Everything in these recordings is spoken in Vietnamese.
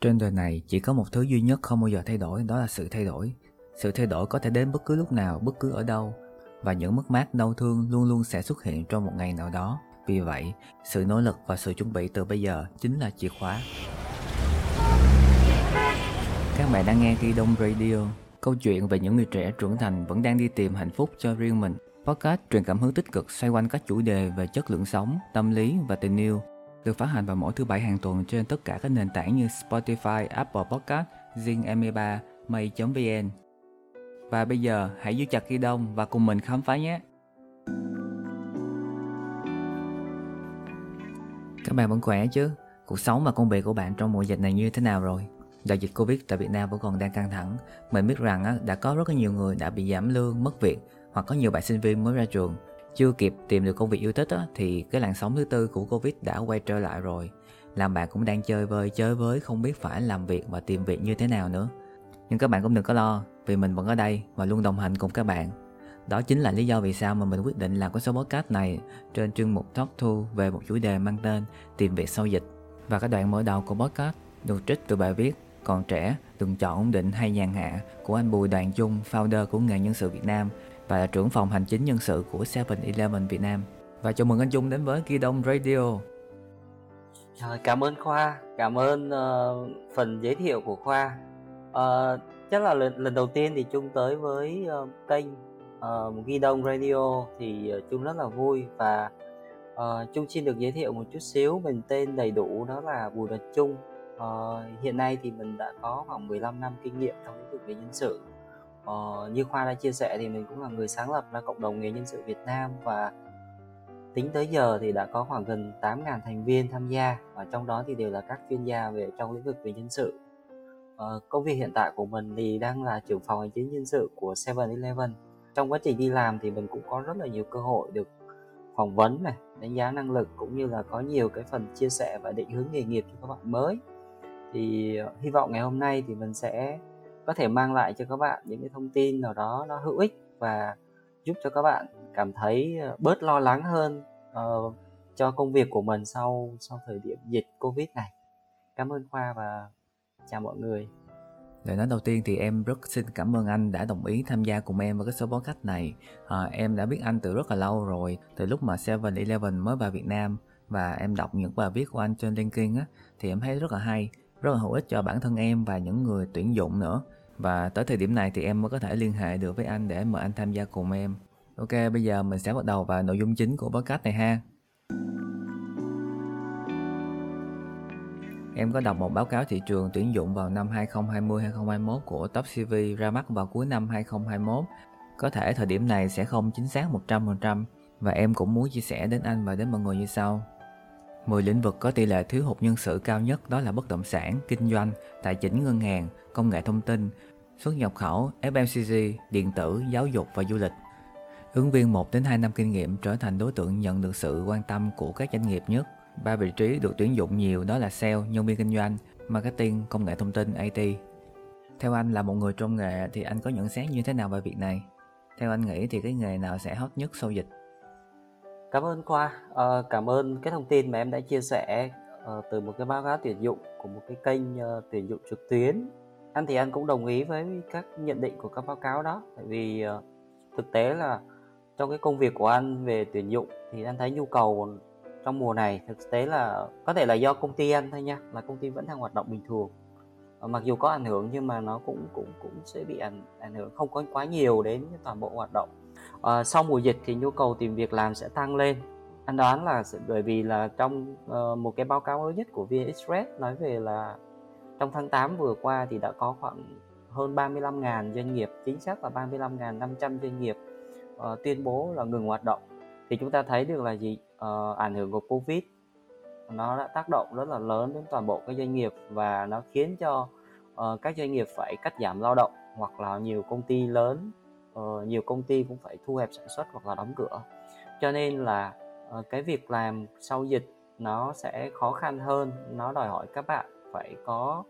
Trên đời này chỉ có một thứ duy nhất không bao giờ thay đổi đó là sự thay đổi. Sự thay đổi có thể đến bất cứ lúc nào, bất cứ ở đâu và những mất mát đau thương luôn luôn sẽ xuất hiện trong một ngày nào đó. Vì vậy, sự nỗ lực và sự chuẩn bị từ bây giờ chính là chìa khóa. Các bạn đang nghe Ghi Đông Radio, câu chuyện về những người trẻ trưởng thành vẫn đang đi tìm hạnh phúc cho riêng mình. Podcast truyền cảm hứng tích cực xoay quanh các chủ đề về chất lượng sống, tâm lý và tình yêu được phát hành vào mỗi thứ bảy hàng tuần trên tất cả các nền tảng như Spotify, Apple Podcast, Zing M3, May.vn. Và bây giờ hãy giữ chặt ghi đông và cùng mình khám phá nhé. Các bạn vẫn khỏe chứ? Cuộc sống và công việc của bạn trong mùa dịch này như thế nào rồi? Đại dịch Covid tại Việt Nam vẫn còn đang căng thẳng. Mình biết rằng đã có rất nhiều người đã bị giảm lương, mất việc hoặc có nhiều bạn sinh viên mới ra trường chưa kịp tìm được công việc yêu thích á, thì cái làn sóng thứ tư của Covid đã quay trở lại rồi. Làm bạn cũng đang chơi vơi, chơi với không biết phải làm việc và tìm việc như thế nào nữa. Nhưng các bạn cũng đừng có lo, vì mình vẫn ở đây và luôn đồng hành cùng các bạn. Đó chính là lý do vì sao mà mình quyết định làm cái số podcast này trên chuyên mục Talk Thu về một chủ đề mang tên Tìm việc sau dịch. Và cái đoạn mở đầu của podcast được trích từ bài viết Còn trẻ, đừng chọn ổn định hay nhàn hạ của anh Bùi Đoàn Trung, founder của nghề nhân sự Việt Nam và là trưởng phòng hành chính nhân sự của 7-Eleven Việt Nam. Và chào mừng anh Trung đến với Kỳ Đông Radio. Trời, cảm ơn Khoa, cảm ơn uh, phần giới thiệu của Khoa. Uh, chắc là lần, lần đầu tiên thì Trung tới với uh, kênh uh, Ghi Đông Radio thì uh, Trung rất là vui và uh, Trung xin được giới thiệu một chút xíu mình tên đầy đủ đó là Bùi Đoàn Trung. Uh, hiện nay thì mình đã có khoảng 15 năm kinh nghiệm trong lĩnh vực về nhân sự Ờ, như Khoa đã chia sẻ thì mình cũng là người sáng lập ra cộng đồng nghề nhân sự Việt Nam và tính tới giờ thì đã có khoảng gần 8.000 thành viên tham gia và trong đó thì đều là các chuyên gia về trong lĩnh vực về nhân sự. Ờ, công việc hiện tại của mình thì đang là trưởng phòng hành chính nhân sự của 7-Eleven. Trong quá trình đi làm thì mình cũng có rất là nhiều cơ hội được phỏng vấn này, đánh giá năng lực cũng như là có nhiều cái phần chia sẻ và định hướng nghề nghiệp cho các bạn mới. Thì ờ, hy vọng ngày hôm nay thì mình sẽ có thể mang lại cho các bạn những cái thông tin nào đó nó hữu ích và giúp cho các bạn cảm thấy ờ, bớt lo lắng hơn uh, cho công việc của mình sau sau thời điểm dịch covid này cảm ơn khoa và chào mọi người Lời nói đầu tiên thì em rất xin cảm ơn anh đã đồng ý tham gia cùng em vào cái số podcast này. À, em đã biết anh từ rất là lâu rồi, từ lúc mà 7-Eleven mới vào Việt Nam và em đọc những bài viết của anh trên LinkedIn á, thì em thấy rất là hay, rất là hữu ích cho bản thân em và những người tuyển dụng nữa. Và tới thời điểm này thì em mới có thể liên hệ được với anh để mời anh tham gia cùng em. Ok, bây giờ mình sẽ bắt đầu vào nội dung chính của podcast này ha. Em có đọc một báo cáo thị trường tuyển dụng vào năm 2020-2021 của Top CV ra mắt vào cuối năm 2021. Có thể thời điểm này sẽ không chính xác 100% và em cũng muốn chia sẻ đến anh và đến mọi người như sau. 10 lĩnh vực có tỷ lệ thiếu hụt nhân sự cao nhất đó là bất động sản, kinh doanh, tài chính ngân hàng, công nghệ thông tin, xuất nhập khẩu, FMCG, điện tử, giáo dục và du lịch. Ứng viên 1 đến 2 năm kinh nghiệm trở thành đối tượng nhận được sự quan tâm của các doanh nghiệp nhất. Ba vị trí được tuyển dụng nhiều đó là sale, nhân viên kinh doanh, marketing, công nghệ thông tin, IT. Theo anh là một người trong nghề thì anh có nhận xét như thế nào về việc này? Theo anh nghĩ thì cái nghề nào sẽ hot nhất sau dịch? Cảm ơn Khoa, à, cảm ơn cái thông tin mà em đã chia sẻ à, từ một cái báo cáo tuyển dụng của một cái kênh uh, tuyển dụng trực tuyến. Anh thì anh cũng đồng ý với các nhận định của các báo cáo đó. Tại vì uh, thực tế là trong cái công việc của anh về tuyển dụng thì anh thấy nhu cầu trong mùa này thực tế là có thể là do công ty anh thôi nha là công ty vẫn đang hoạt động bình thường. Mặc dù có ảnh hưởng nhưng mà nó cũng cũng cũng sẽ bị ảnh ảnh hưởng không có quá nhiều đến toàn bộ hoạt động à, sau mùa dịch thì nhu cầu tìm việc làm sẽ tăng lên anh đoán là bởi vì là trong uh, một cái báo cáo mới nhất của VN Express nói về là trong tháng 8 vừa qua thì đã có khoảng hơn 35.000 doanh nghiệp, chính xác là 35.500 doanh nghiệp uh, tuyên bố là ngừng hoạt động. Thì chúng ta thấy được là gì? Uh, ảnh hưởng của Covid nó đã tác động rất là lớn đến toàn bộ các doanh nghiệp và nó khiến cho uh, các doanh nghiệp phải cắt giảm lao động hoặc là nhiều công ty lớn, uh, nhiều công ty cũng phải thu hẹp sản xuất hoặc là đóng cửa. Cho nên là uh, cái việc làm sau dịch nó sẽ khó khăn hơn, nó đòi hỏi các bạn phải có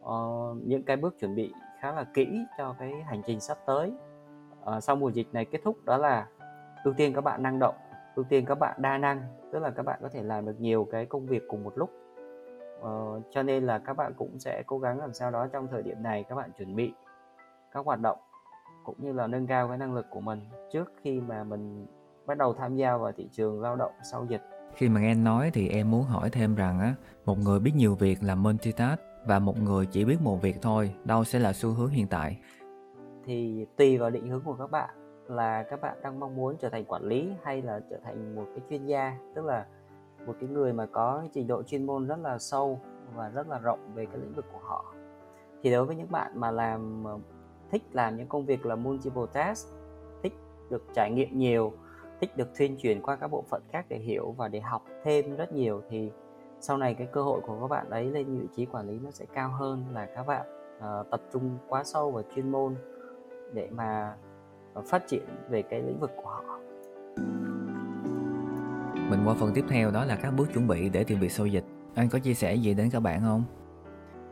uh, những cái bước chuẩn bị khá là kỹ cho cái hành trình sắp tới. Uh, sau mùa dịch này kết thúc đó là ưu tiên các bạn năng động ưu tiên các bạn đa năng tức là các bạn có thể làm được nhiều cái công việc cùng một lúc. Uh, cho nên là các bạn cũng sẽ cố gắng làm sao đó trong thời điểm này các bạn chuẩn bị các hoạt động cũng như là nâng cao cái năng lực của mình trước khi mà mình bắt đầu tham gia vào thị trường lao động sau dịch. Khi mà nghe nói thì em muốn hỏi thêm rằng á một người biết nhiều việc là multitask và một người chỉ biết một việc thôi đâu sẽ là xu hướng hiện tại? Thì tùy vào định hướng của các bạn là các bạn đang mong muốn trở thành quản lý hay là trở thành một cái chuyên gia tức là một cái người mà có trình độ chuyên môn rất là sâu và rất là rộng về cái lĩnh vực của họ. Thì đối với những bạn mà làm ờ, thích làm những công việc là multiple task thích được trải nghiệm nhiều thích được thuyên truyền qua các bộ phận khác để hiểu và để học thêm rất nhiều thì sau này cái cơ hội của các bạn ấy lên vị trí quản lý nó sẽ cao hơn là các bạn uh, tập trung quá sâu vào chuyên môn để mà phát triển về cái lĩnh vực của họ. Mình qua phần tiếp theo đó là các bước chuẩn bị để tìm việc sau dịch. Anh có chia sẻ gì đến các bạn không?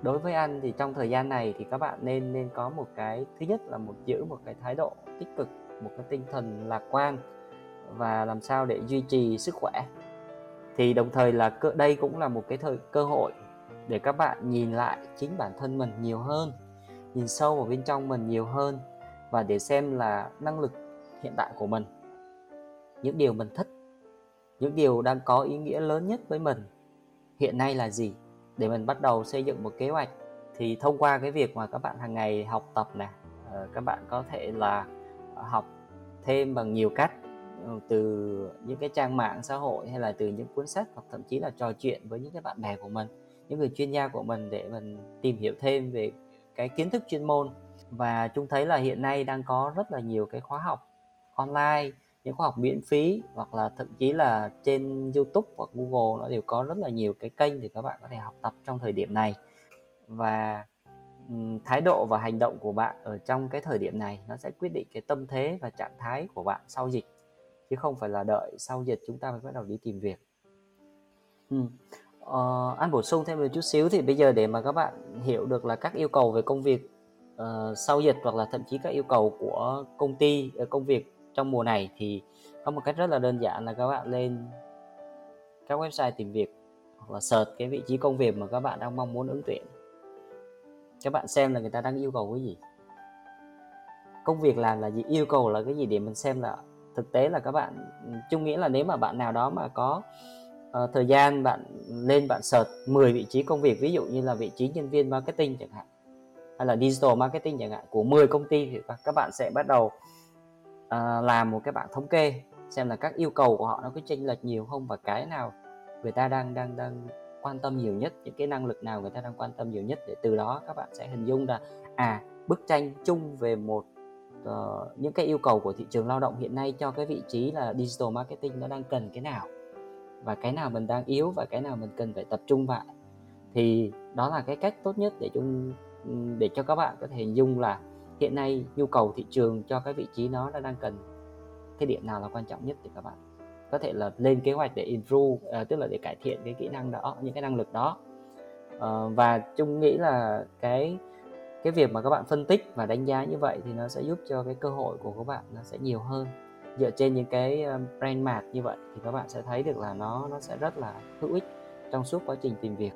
Đối với anh thì trong thời gian này thì các bạn nên nên có một cái, thứ nhất là một, giữ một cái thái độ tích cực, một cái tinh thần lạc quan và làm sao để duy trì sức khỏe. Thì đồng thời là cơ, đây cũng là một cái thời, cơ hội để các bạn nhìn lại chính bản thân mình nhiều hơn, nhìn sâu vào bên trong mình nhiều hơn và để xem là năng lực hiện tại của mình, những điều mình thích, những điều đang có ý nghĩa lớn nhất với mình hiện nay là gì để mình bắt đầu xây dựng một kế hoạch, thì thông qua cái việc mà các bạn hàng ngày học tập này ờ, các bạn có thể là học thêm bằng nhiều cách ờ, từ những cái trang mạng xã hội hay là từ những cuốn sách hoặc thậm chí là trò chuyện với những cái bạn bè của mình, những người chuyên gia của mình để mình tìm hiểu thêm về cái kiến thức chuyên môn. Và chúng thấy là hiện nay đang có rất là nhiều cái khóa học online những khóa học miễn phí hoặc là thậm chí là trên YouTube hoặc Google nó đều có rất là nhiều cái kênh để các bạn có thể học tập trong thời điểm này và thái độ và hành động của bạn ở trong cái thời điểm này nó sẽ quyết định cái tâm thế và trạng thái của bạn sau dịch chứ không phải là đợi sau dịch chúng ta mới bắt đầu đi tìm việc ừ. ờ, anh bổ sung thêm một chút xíu thì bây giờ để mà các bạn hiểu được là các yêu cầu về công việc uh, sau dịch hoặc là thậm chí các yêu cầu của công ty ờ, công việc trong mùa này thì có một cách rất là đơn giản là các bạn lên các website tìm việc hoặc là search cái vị trí công việc mà các bạn đang mong muốn ứng tuyển. Các bạn xem là người ta đang yêu cầu cái gì. Công việc làm là gì yêu cầu là cái gì để mình xem là thực tế là các bạn chung nghĩa là nếu mà bạn nào đó mà có uh, thời gian bạn lên bạn search 10 vị trí công việc ví dụ như là vị trí nhân viên marketing chẳng hạn hay là digital marketing chẳng hạn của 10 công ty thì các bạn sẽ bắt đầu uh, làm một cái bảng thống kê xem là các yêu cầu của họ nó có chênh lệch nhiều không và cái nào người ta đang đang đang quan tâm nhiều nhất những cái năng lực nào người ta đang quan tâm nhiều nhất để từ đó các bạn sẽ hình dung ra à bức tranh chung về một uh, những cái yêu cầu của thị trường lao động hiện nay cho cái vị trí là digital marketing nó đang cần cái nào và cái nào mình đang yếu và cái nào mình cần phải tập trung vào. Thì đó là cái cách tốt nhất để chung để cho các bạn có thể hình dung là hiện nay nhu cầu thị trường cho cái vị trí nó đang cần cái điểm nào là quan trọng nhất thì các bạn có thể là lên kế hoạch để improve uh, tức là để cải thiện cái kỹ năng đó những cái năng lực đó. Uh, và chung nghĩ là cái cái việc mà các bạn phân tích và đánh giá như vậy thì nó sẽ giúp cho cái cơ hội của các bạn nó sẽ nhiều hơn. Dựa trên những cái ờ, brand map như vậy thì các bạn sẽ thấy được là nó nó sẽ rất là hữu ích trong suốt quá trình tìm việc.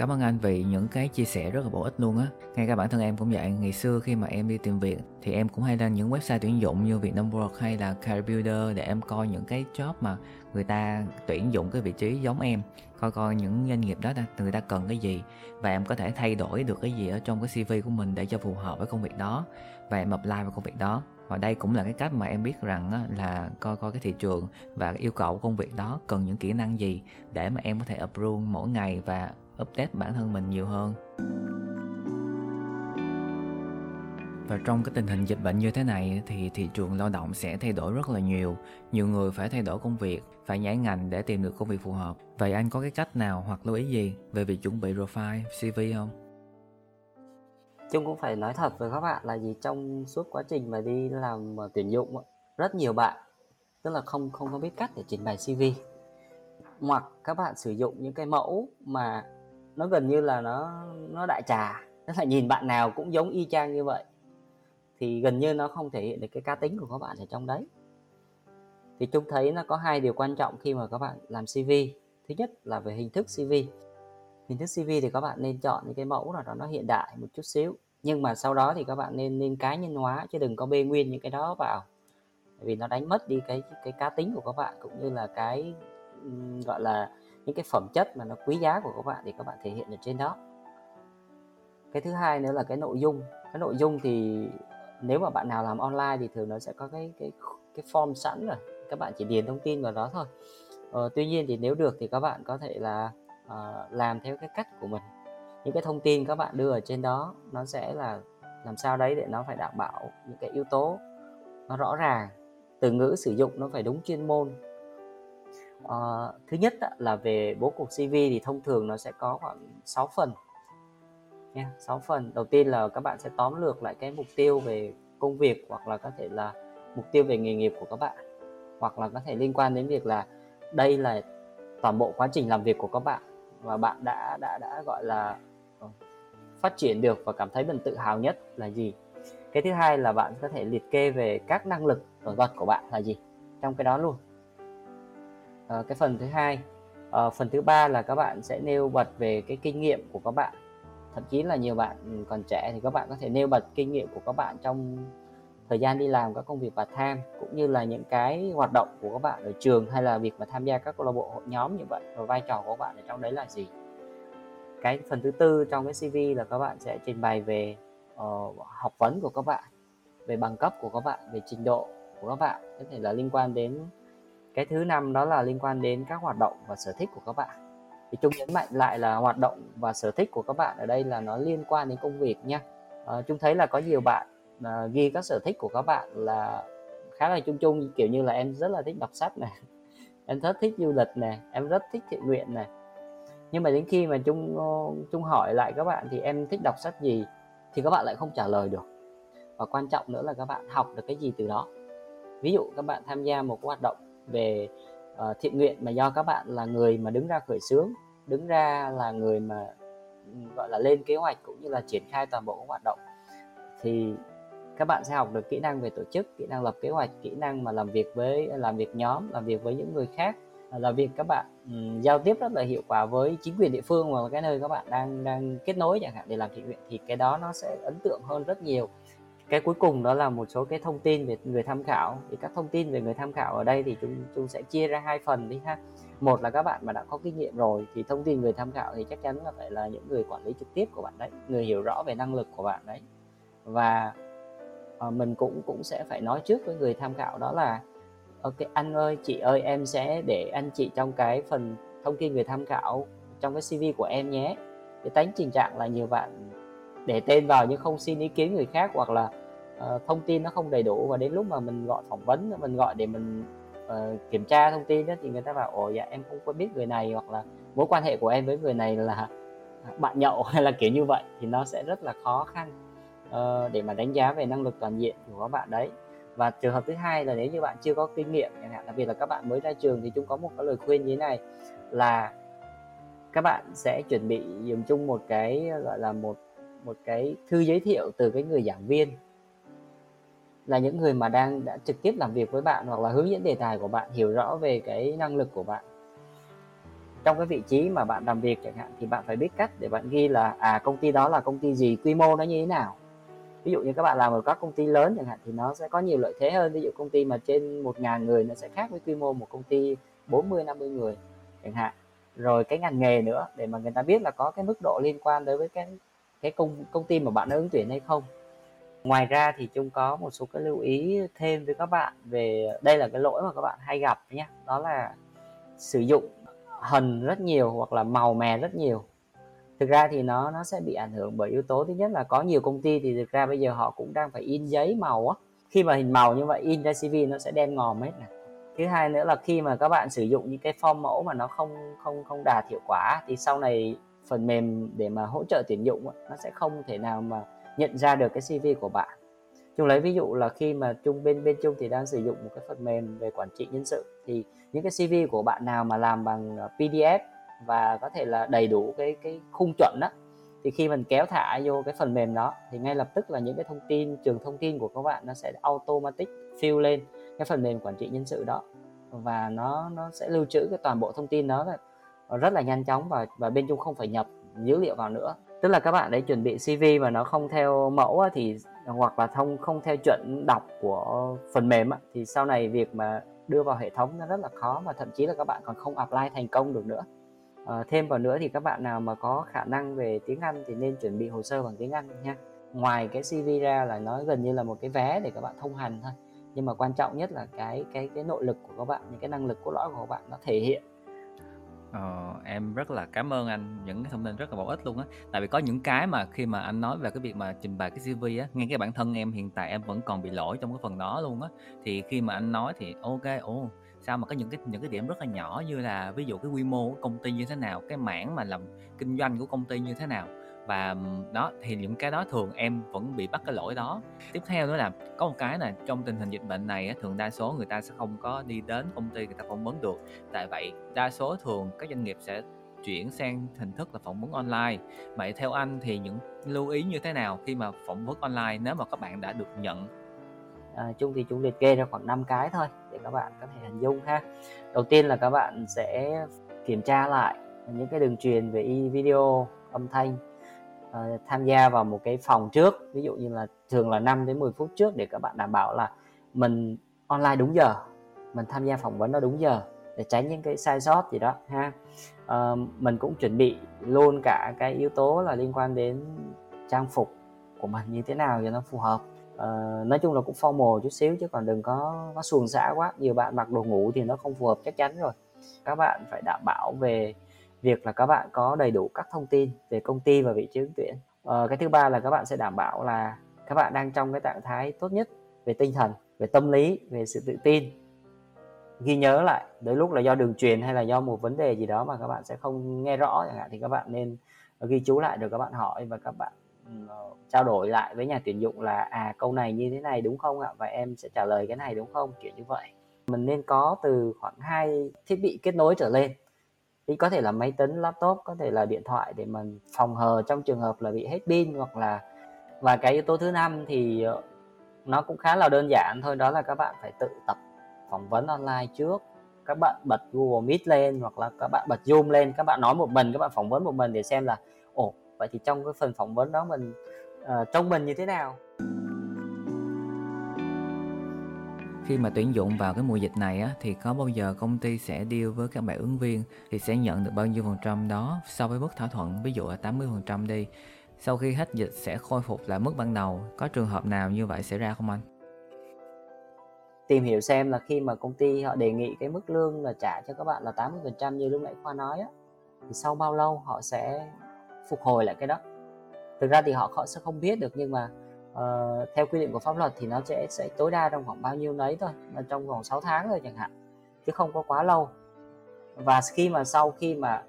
Cảm ơn anh vì những cái chia sẻ rất là bổ ích luôn á. Ngay cả bản thân em cũng vậy. Ngày xưa khi mà em đi tìm việc thì em cũng hay lên những website tuyển dụng như Vietnam Work hay là Career Builder để em coi những cái job mà người ta tuyển dụng cái vị trí giống em. Coi coi những doanh nghiệp đó người ta cần cái gì và em có thể thay đổi được cái gì ở trong cái CV của mình để cho phù hợp với công việc đó và em apply vào công việc đó và đây cũng là cái cách mà em biết rằng là coi coi cái thị trường và yêu cầu công việc đó cần những kỹ năng gì để mà em có thể approve mỗi ngày và update bản thân mình nhiều hơn. Và trong cái tình hình dịch bệnh như thế này thì thị trường lao động sẽ thay đổi rất là nhiều. Nhiều người phải thay đổi công việc phải nhảy ngành để tìm được công việc phù hợp. Vậy anh có cái cách nào hoặc lưu ý gì về việc chuẩn bị profile cv không? Chung cũng phải nói thật với các bạn là gì trong suốt quá trình mà đi làm tuyển dụng rất nhiều bạn tức là không không có biết cách để trình bày CV hoặc các bạn sử dụng những cái mẫu mà nó gần như là nó nó đại trà. Tức là nhìn bạn nào cũng giống y chang như vậy. Thì gần như nó không thể hiện được cái cá tính của các bạn ở trong đấy. Thì chúng thấy nó có hai điều quan trọng khi mà các bạn làm CV thứ nhất là về hình thức CV hình thức CV thì các bạn nên chọn những cái mẫu nào đó nó hiện đại một chút xíu. Nhưng mà sau đó thì các bạn nên nên cá nhân hóa, chứ đừng có bê nguyên những cái đó vào. Vì nó đánh mất đi cái cái cá tính của các bạn, cũng như là cái gọi là những cái phẩm chất mà nó quý giá của các bạn thì các bạn thể hiện ở trên đó. Cái thứ hai nữa là cái nội dung. Cái nội dung thì nếu mà bạn nào làm online thì thường nó sẽ có cái cái cái form sẵn rồi. Các bạn chỉ điền thông tin vào đó thôi. Ờ, tuy nhiên thì nếu được thì các bạn có thể là uh, làm theo cái cách của mình. Những cái thông tin các bạn đưa ở trên đó nó sẽ là làm sao đấy để nó phải đảm bảo những cái yếu tố nó rõ ràng. Từ ngữ sử dụng nó phải đúng chuyên môn uh, thứ nhất là về bố cục CV thì thông thường nó sẽ có khoảng 6 phần. Nha 6 phần. Đầu tiên là các bạn sẽ tóm lược lại cái mục tiêu về công việc hoặc là có thể là mục tiêu về nghề nghiệp của các bạn. Hoặc là có thể liên quan đến việc là đây là toàn bộ quá trình làm việc của các bạn và bạn đã đã đã gọi là ờ, phát triển được và cảm thấy mình tự hào nhất là gì? Cái thứ hai là bạn có thể liệt kê về các năng lực nổi bật của bạn là gì? Trong cái đó luôn uh, cái phần thứ hai. Uh, phần thứ ba là các bạn sẽ nêu bật về cái kinh nghiệm của các bạn. Thậm chí là nhiều bạn còn trẻ thì các bạn có thể nêu bật kinh nghiệm của các bạn trong thời gian đi làm các công việc part time cũng như là những cái hoạt động của các bạn ở trường hay là việc mà tham gia các câu lạc bộ hội nhóm như vậy và vai trò của các bạn ở trong đấy là gì. Cái phần thứ tư trong cái CV là các bạn sẽ trình bày về uh, học vấn của các bạn về bằng cấp của các bạn về trình độ của các bạn có thể là liên quan đến cái thứ năm đó là liên quan đến các hoạt động và sở thích của các bạn. Thì trung nhấn mạnh lại là hoạt động và sở thích của các bạn ở đây là nó liên quan đến công việc nha. À, trung thấy là có nhiều bạn à, ghi các sở thích của các bạn là khá là chung chung kiểu như là em rất là thích đọc sách này em rất thích du lịch này em rất thích thiện nguyện này. Nhưng mà đến khi mà trung ờ, trung hỏi lại các bạn thì em thích đọc sách gì thì các bạn lại không trả lời được. Và quan trọng nữa là các bạn học được cái gì từ đó. Ví dụ các bạn tham gia một hoạt động về uh, thiện nguyện mà do các bạn là người mà đứng ra khởi xướng đứng ra là người mà ừ, gọi là lên kế hoạch cũng như là triển khai toàn bộ hoạt động. Thì các bạn sẽ học được kỹ năng về tổ chức kỹ năng lập kế hoạch kỹ năng mà làm việc với làm việc nhóm làm việc với những người khác à, là việc các bạn um, giao tiếp rất là hiệu quả với chính quyền địa phương và cái nơi các bạn đang đang kết nối chẳng hạn để làm thiện nguyện thì cái đó nó sẽ ấn tượng hơn rất nhiều cái cuối cùng đó là một số cái thông tin về người tham khảo. Thì các thông tin về người tham khảo ở đây thì chúng chúng sẽ chia ra hai phần đi ha. Một là các bạn mà đã có kinh nghiệm rồi thì thông tin người tham khảo thì chắc chắn là phải là những người quản lý trực tiếp của bạn đấy người hiểu rõ về năng lực của bạn đấy. Và uh, mình cũng cũng sẽ phải nói trước với người tham khảo đó là ờ, ok anh ơi chị ơi em sẽ để anh chị trong cái phần thông tin người tham khảo trong cái cv của em nhé. Cái tránh tình trạng là nhiều bạn để tên vào nhưng không xin ý kiến người khác hoặc là uh, thông tin nó không đầy đủ và đến lúc mà mình gọi phỏng vấn mình gọi để mình uh, kiểm tra thông tin đó, thì người ta bảo ồ dạ em không có biết người này. Hoặc là mối quan hệ của em với người này là bạn nhậu hay là kiểu như vậy thì nó sẽ rất là khó khăn uh, để mà đánh giá về năng lực toàn diện của các bạn đấy. Và trường hợp thứ hai là nếu như bạn chưa có kinh nghiệm chẳng hạn đặc biệt là các bạn mới ra trường thì chúng có một cái lời khuyên như thế này là các bạn sẽ chuẩn bị dùng chung một cái gọi là một một cái thư giới thiệu từ cái người giảng viên là những người mà đang đã trực tiếp làm việc với bạn hoặc là hướng dẫn đề tài của bạn, hiểu rõ về cái năng lực của bạn. Trong cái vị trí mà bạn làm việc chẳng hạn thì bạn phải biết cách để bạn ghi là à công ty đó là công ty gì, quy mô nó như thế nào. Ví dụ như các bạn làm ở các công ty lớn chẳng hạn thì nó sẽ có nhiều lợi thế hơn. Ví dụ công ty mà trên một ngàn người nó sẽ khác với quy mô một công ty 40 50 người chẳng hạn. Rồi cái ngành nghề nữa để mà người ta biết là có cái mức độ liên quan đối với cái cái công công ty mà bạn đã ứng tuyển hay không ngoài ra thì chung có một số cái lưu ý thêm với các bạn về, đây là cái lỗi mà các bạn hay gặp nhé đó là sử dụng hình rất nhiều hoặc là màu mè rất nhiều. Thực ra thì nó nó sẽ bị ảnh hưởng bởi yếu tố thứ nhất là có nhiều công ty thì thực ra bây giờ họ cũng đang phải in giấy màu á. Khi mà hình màu như vậy, in ra CV nó sẽ đen ngòm hết này thứ hai nữa là khi mà các bạn sử dụng những cái form mẫu mà nó không không không đạt hiệu quả thì sau này phần mềm để mà hỗ trợ tuyển dụng nó sẽ không thể nào mà nhận ra được cái CV của bạn. Chung lấy ví dụ là khi mà chung bên bên chung thì đang sử dụng một cái phần mềm về quản trị nhân sự, thì những cái CV của bạn nào mà làm bằng ờ, PDF và có thể là đầy đủ cái cái khung chuẩn đó thì khi mình kéo thả vô cái phần mềm đó thì ngay lập tức là những cái thông tin, trường thông tin của các bạn nó sẽ automatic fill lên cái phần mềm quản trị nhân sự đó và nó nó sẽ lưu trữ cái toàn bộ thông tin đó rất là nhanh chóng và và bên chung không phải nhập dữ liệu vào nữa tức là các bạn đấy chuẩn bị CV mà nó không theo mẫu thì hoặc là không không theo chuẩn đọc của phần mềm thì sau này việc mà đưa vào hệ thống nó rất là khó và thậm chí là các bạn còn không apply thành công được nữa. À, thêm vào nữa thì các bạn nào mà có khả năng về tiếng Anh thì nên chuẩn bị hồ sơ bằng tiếng Anh nha. Ngoài cái CV ra là nó gần như là một cái vé để các bạn thông hành thôi. Nhưng mà quan trọng nhất là cái cái cái nội lực của các bạn những cái năng lực cốt lõi của các bạn nó thể hiện Ờ, em rất là cảm ơn anh. Những cái thông tin rất là bổ ích luôn á. Tại vì có những cái mà khi mà anh nói về cái việc mà trình bày cái CV á ngay cái bản thân em hiện tại em vẫn còn bị lỗi trong cái phần đó luôn á. Thì khi mà anh nói thì ok ồ sao mà có những cái những cái điểm rất là nhỏ như là ví dụ cái quy mô của công ty như thế nào cái mảng mà làm kinh doanh của công ty như thế nào và đó thì những cái đó thường em vẫn bị bắt cái lỗi đó. Tiếp theo nữa là có một cái là trong tình hình dịch bệnh này thường đa số người ta sẽ không có đi đến công ty người ta phỏng vấn được. Tại vậy đa số thường các doanh nghiệp sẽ chuyển sang hình thức là phỏng vấn online. Vậy theo anh thì những lưu ý như thế nào khi mà phỏng vấn online nếu mà các bạn đã được nhận? À, chung thì chúng liệt kê ra khoảng 5 cái thôi để các bạn có thể hình dung ha. Đầu tiên là các bạn sẽ kiểm tra lại những cái đường truyền về video âm thanh uh, tham gia vào một cái phòng trước ví dụ như là thường là 5 đến 10 phút trước để các bạn đảm bảo là mình online đúng giờ mình tham gia phỏng vấn nó đúng giờ để tránh những cái sai sót gì đó ha. Uh, mình cũng chuẩn bị luôn cả cái yếu tố là liên quan đến trang phục của mình như thế nào cho nó phù hợp. Uh, nói chung là cũng formal chút xíu chứ còn đừng có có xuồng xã quá nhiều bạn mặc đồ ngủ thì nó không phù hợp chắc chắn rồi. Các bạn phải đảm bảo về việc là các bạn có đầy đủ các thông tin về công ty và vị trí ứng tuyển. Ờ, cái thứ ba là các bạn sẽ đảm bảo là các bạn đang trong cái trạng thái tốt nhất về tinh thần về tâm lý về sự tự tin. Ghi nhớ lại đôi lúc là do đường truyền hay là do một vấn đề gì đó mà các bạn sẽ không nghe rõ chẳng hạn thì các bạn nên ghi chú lại được các bạn hỏi và các bạn ừ, trao đổi lại với nhà tuyển dụng là à câu này như thế này đúng không ạ? Và em sẽ trả lời cái này đúng không? Kiểu như vậy. Mình nên có từ khoảng hai thiết bị kết nối trở lên thì có thể là máy tính laptop có thể là điện thoại để mình phòng hờ trong trường hợp là bị hết pin hoặc là và cái yếu tố thứ năm thì ờ, nó cũng khá là đơn giản thôi đó là các bạn phải tự tập phỏng vấn online trước. Các bạn bật Google Meet lên hoặc là các bạn bật Zoom lên các bạn nói một mình các bạn phỏng vấn một mình để xem là ồ vậy thì trong cái phần phỏng vấn đó mình uh, trông mình như thế nào? Khi mà tuyển dụng vào cái mùa dịch này á, thì có bao giờ công ty sẽ deal với các bạn ứng viên thì sẽ nhận được bao nhiêu phần trăm đó so với mức thỏa thuận? Ví dụ là 80 phần trăm đi. Sau khi hết dịch sẽ khôi phục lại mức ban đầu có trường hợp nào như vậy xảy ra không anh? Tìm hiểu xem là khi mà công ty họ đề nghị cái mức lương là trả cho các bạn là 80 phần trăm như lúc nãy khoa nói á thì sau bao lâu họ sẽ phục hồi lại cái đó? Thực ra thì họ họ sẽ không biết được nhưng mà uh, theo quy định của pháp luật thì nó sẽ sẽ tối đa trong khoảng bao nhiêu đấy thôi là trong vòng 6 tháng thôi chẳng hạn chứ không có quá lâu. Và khi mà sau khi mà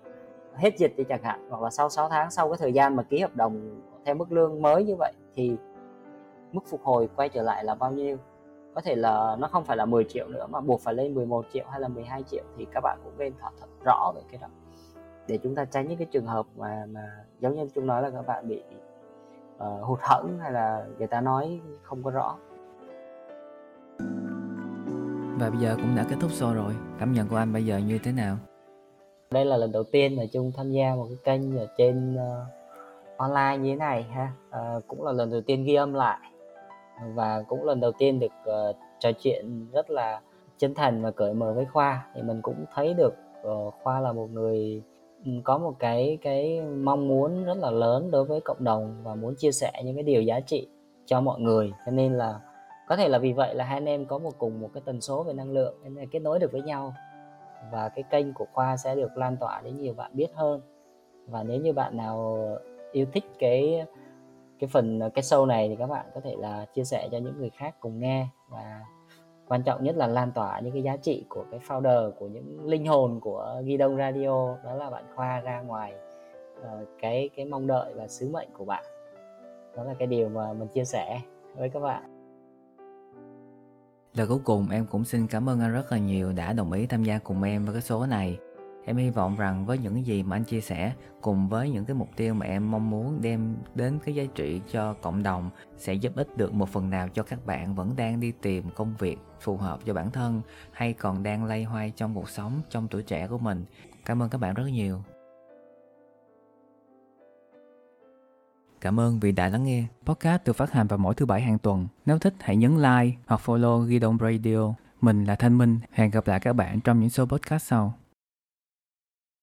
hết dịch thì chẳng hạn hoặc là sau 6 tháng sau cái thời gian mà ký hợp đồng theo mức lương mới như vậy thì mức phục hồi quay trở lại là bao nhiêu? Có thể là nó không phải là 10 triệu nữa mà buộc phải lên 11 triệu hay là 12 triệu thì các bạn cũng nên thỏa thuận rõ về cái đó. Để chúng ta tránh những cái trường hợp mà mà giống như chúng nói là các bạn bị uh, hụt hẫng hay là người ta nói không có rõ. Và bây giờ cũng đã kết thúc show rồi. Cảm nhận của anh bây giờ như thế nào? Đây là lần đầu tiên mà chung tham gia một cái kênh ở trên uh, online như thế này ha. Uh, cũng là lần đầu tiên ghi âm lại. Và cũng lần đầu tiên được uh, trò chuyện rất là chân thành và cởi mở với khoa. Thì mình cũng thấy được uh, khoa là một người có một cái cái mong muốn rất là lớn đối với cộng đồng và muốn chia sẻ những cái điều giá trị cho mọi người. Cho nên là có thể là vì vậy là hai anh em có một cùng một cái tần số về năng lượng, nên là kết nối được với nhau. Và cái kênh của khoa sẽ được lan tỏa đến nhiều bạn biết hơn. Và nếu như bạn nào yêu thích cái cái phần, cái show này thì các bạn có thể là chia sẻ cho những người khác cùng nghe. Và quan trọng nhất là lan tỏa những cái giá trị của cái founder của những linh hồn của ghi đông radio đó là bạn khoa ra ngoài uh, cái cái mong đợi và sứ mệnh của bạn. Đó là cái điều mà mình chia sẻ với các bạn. Lời cuối cùng em cũng xin cảm ơn anh rất là nhiều đã đồng ý tham gia cùng em với cái số này. Em hy vọng rằng với những gì mà anh chia sẻ cùng với những cái mục tiêu mà em mong muốn đem đến cái giá trị cho cộng đồng sẽ giúp ích được một phần nào cho các bạn vẫn đang đi tìm công việc phù hợp cho bản thân hay còn đang lay hoay trong cuộc sống, trong tuổi trẻ của mình. Cảm ơn các bạn rất nhiều. Cảm ơn vì đã lắng nghe. Podcast được phát hành vào mỗi thứ bảy hàng tuần. Nếu thích, hãy nhấn like hoặc follow Gidon Radio. Mình là Thanh Minh. Hẹn gặp lại các bạn trong những số podcast sau.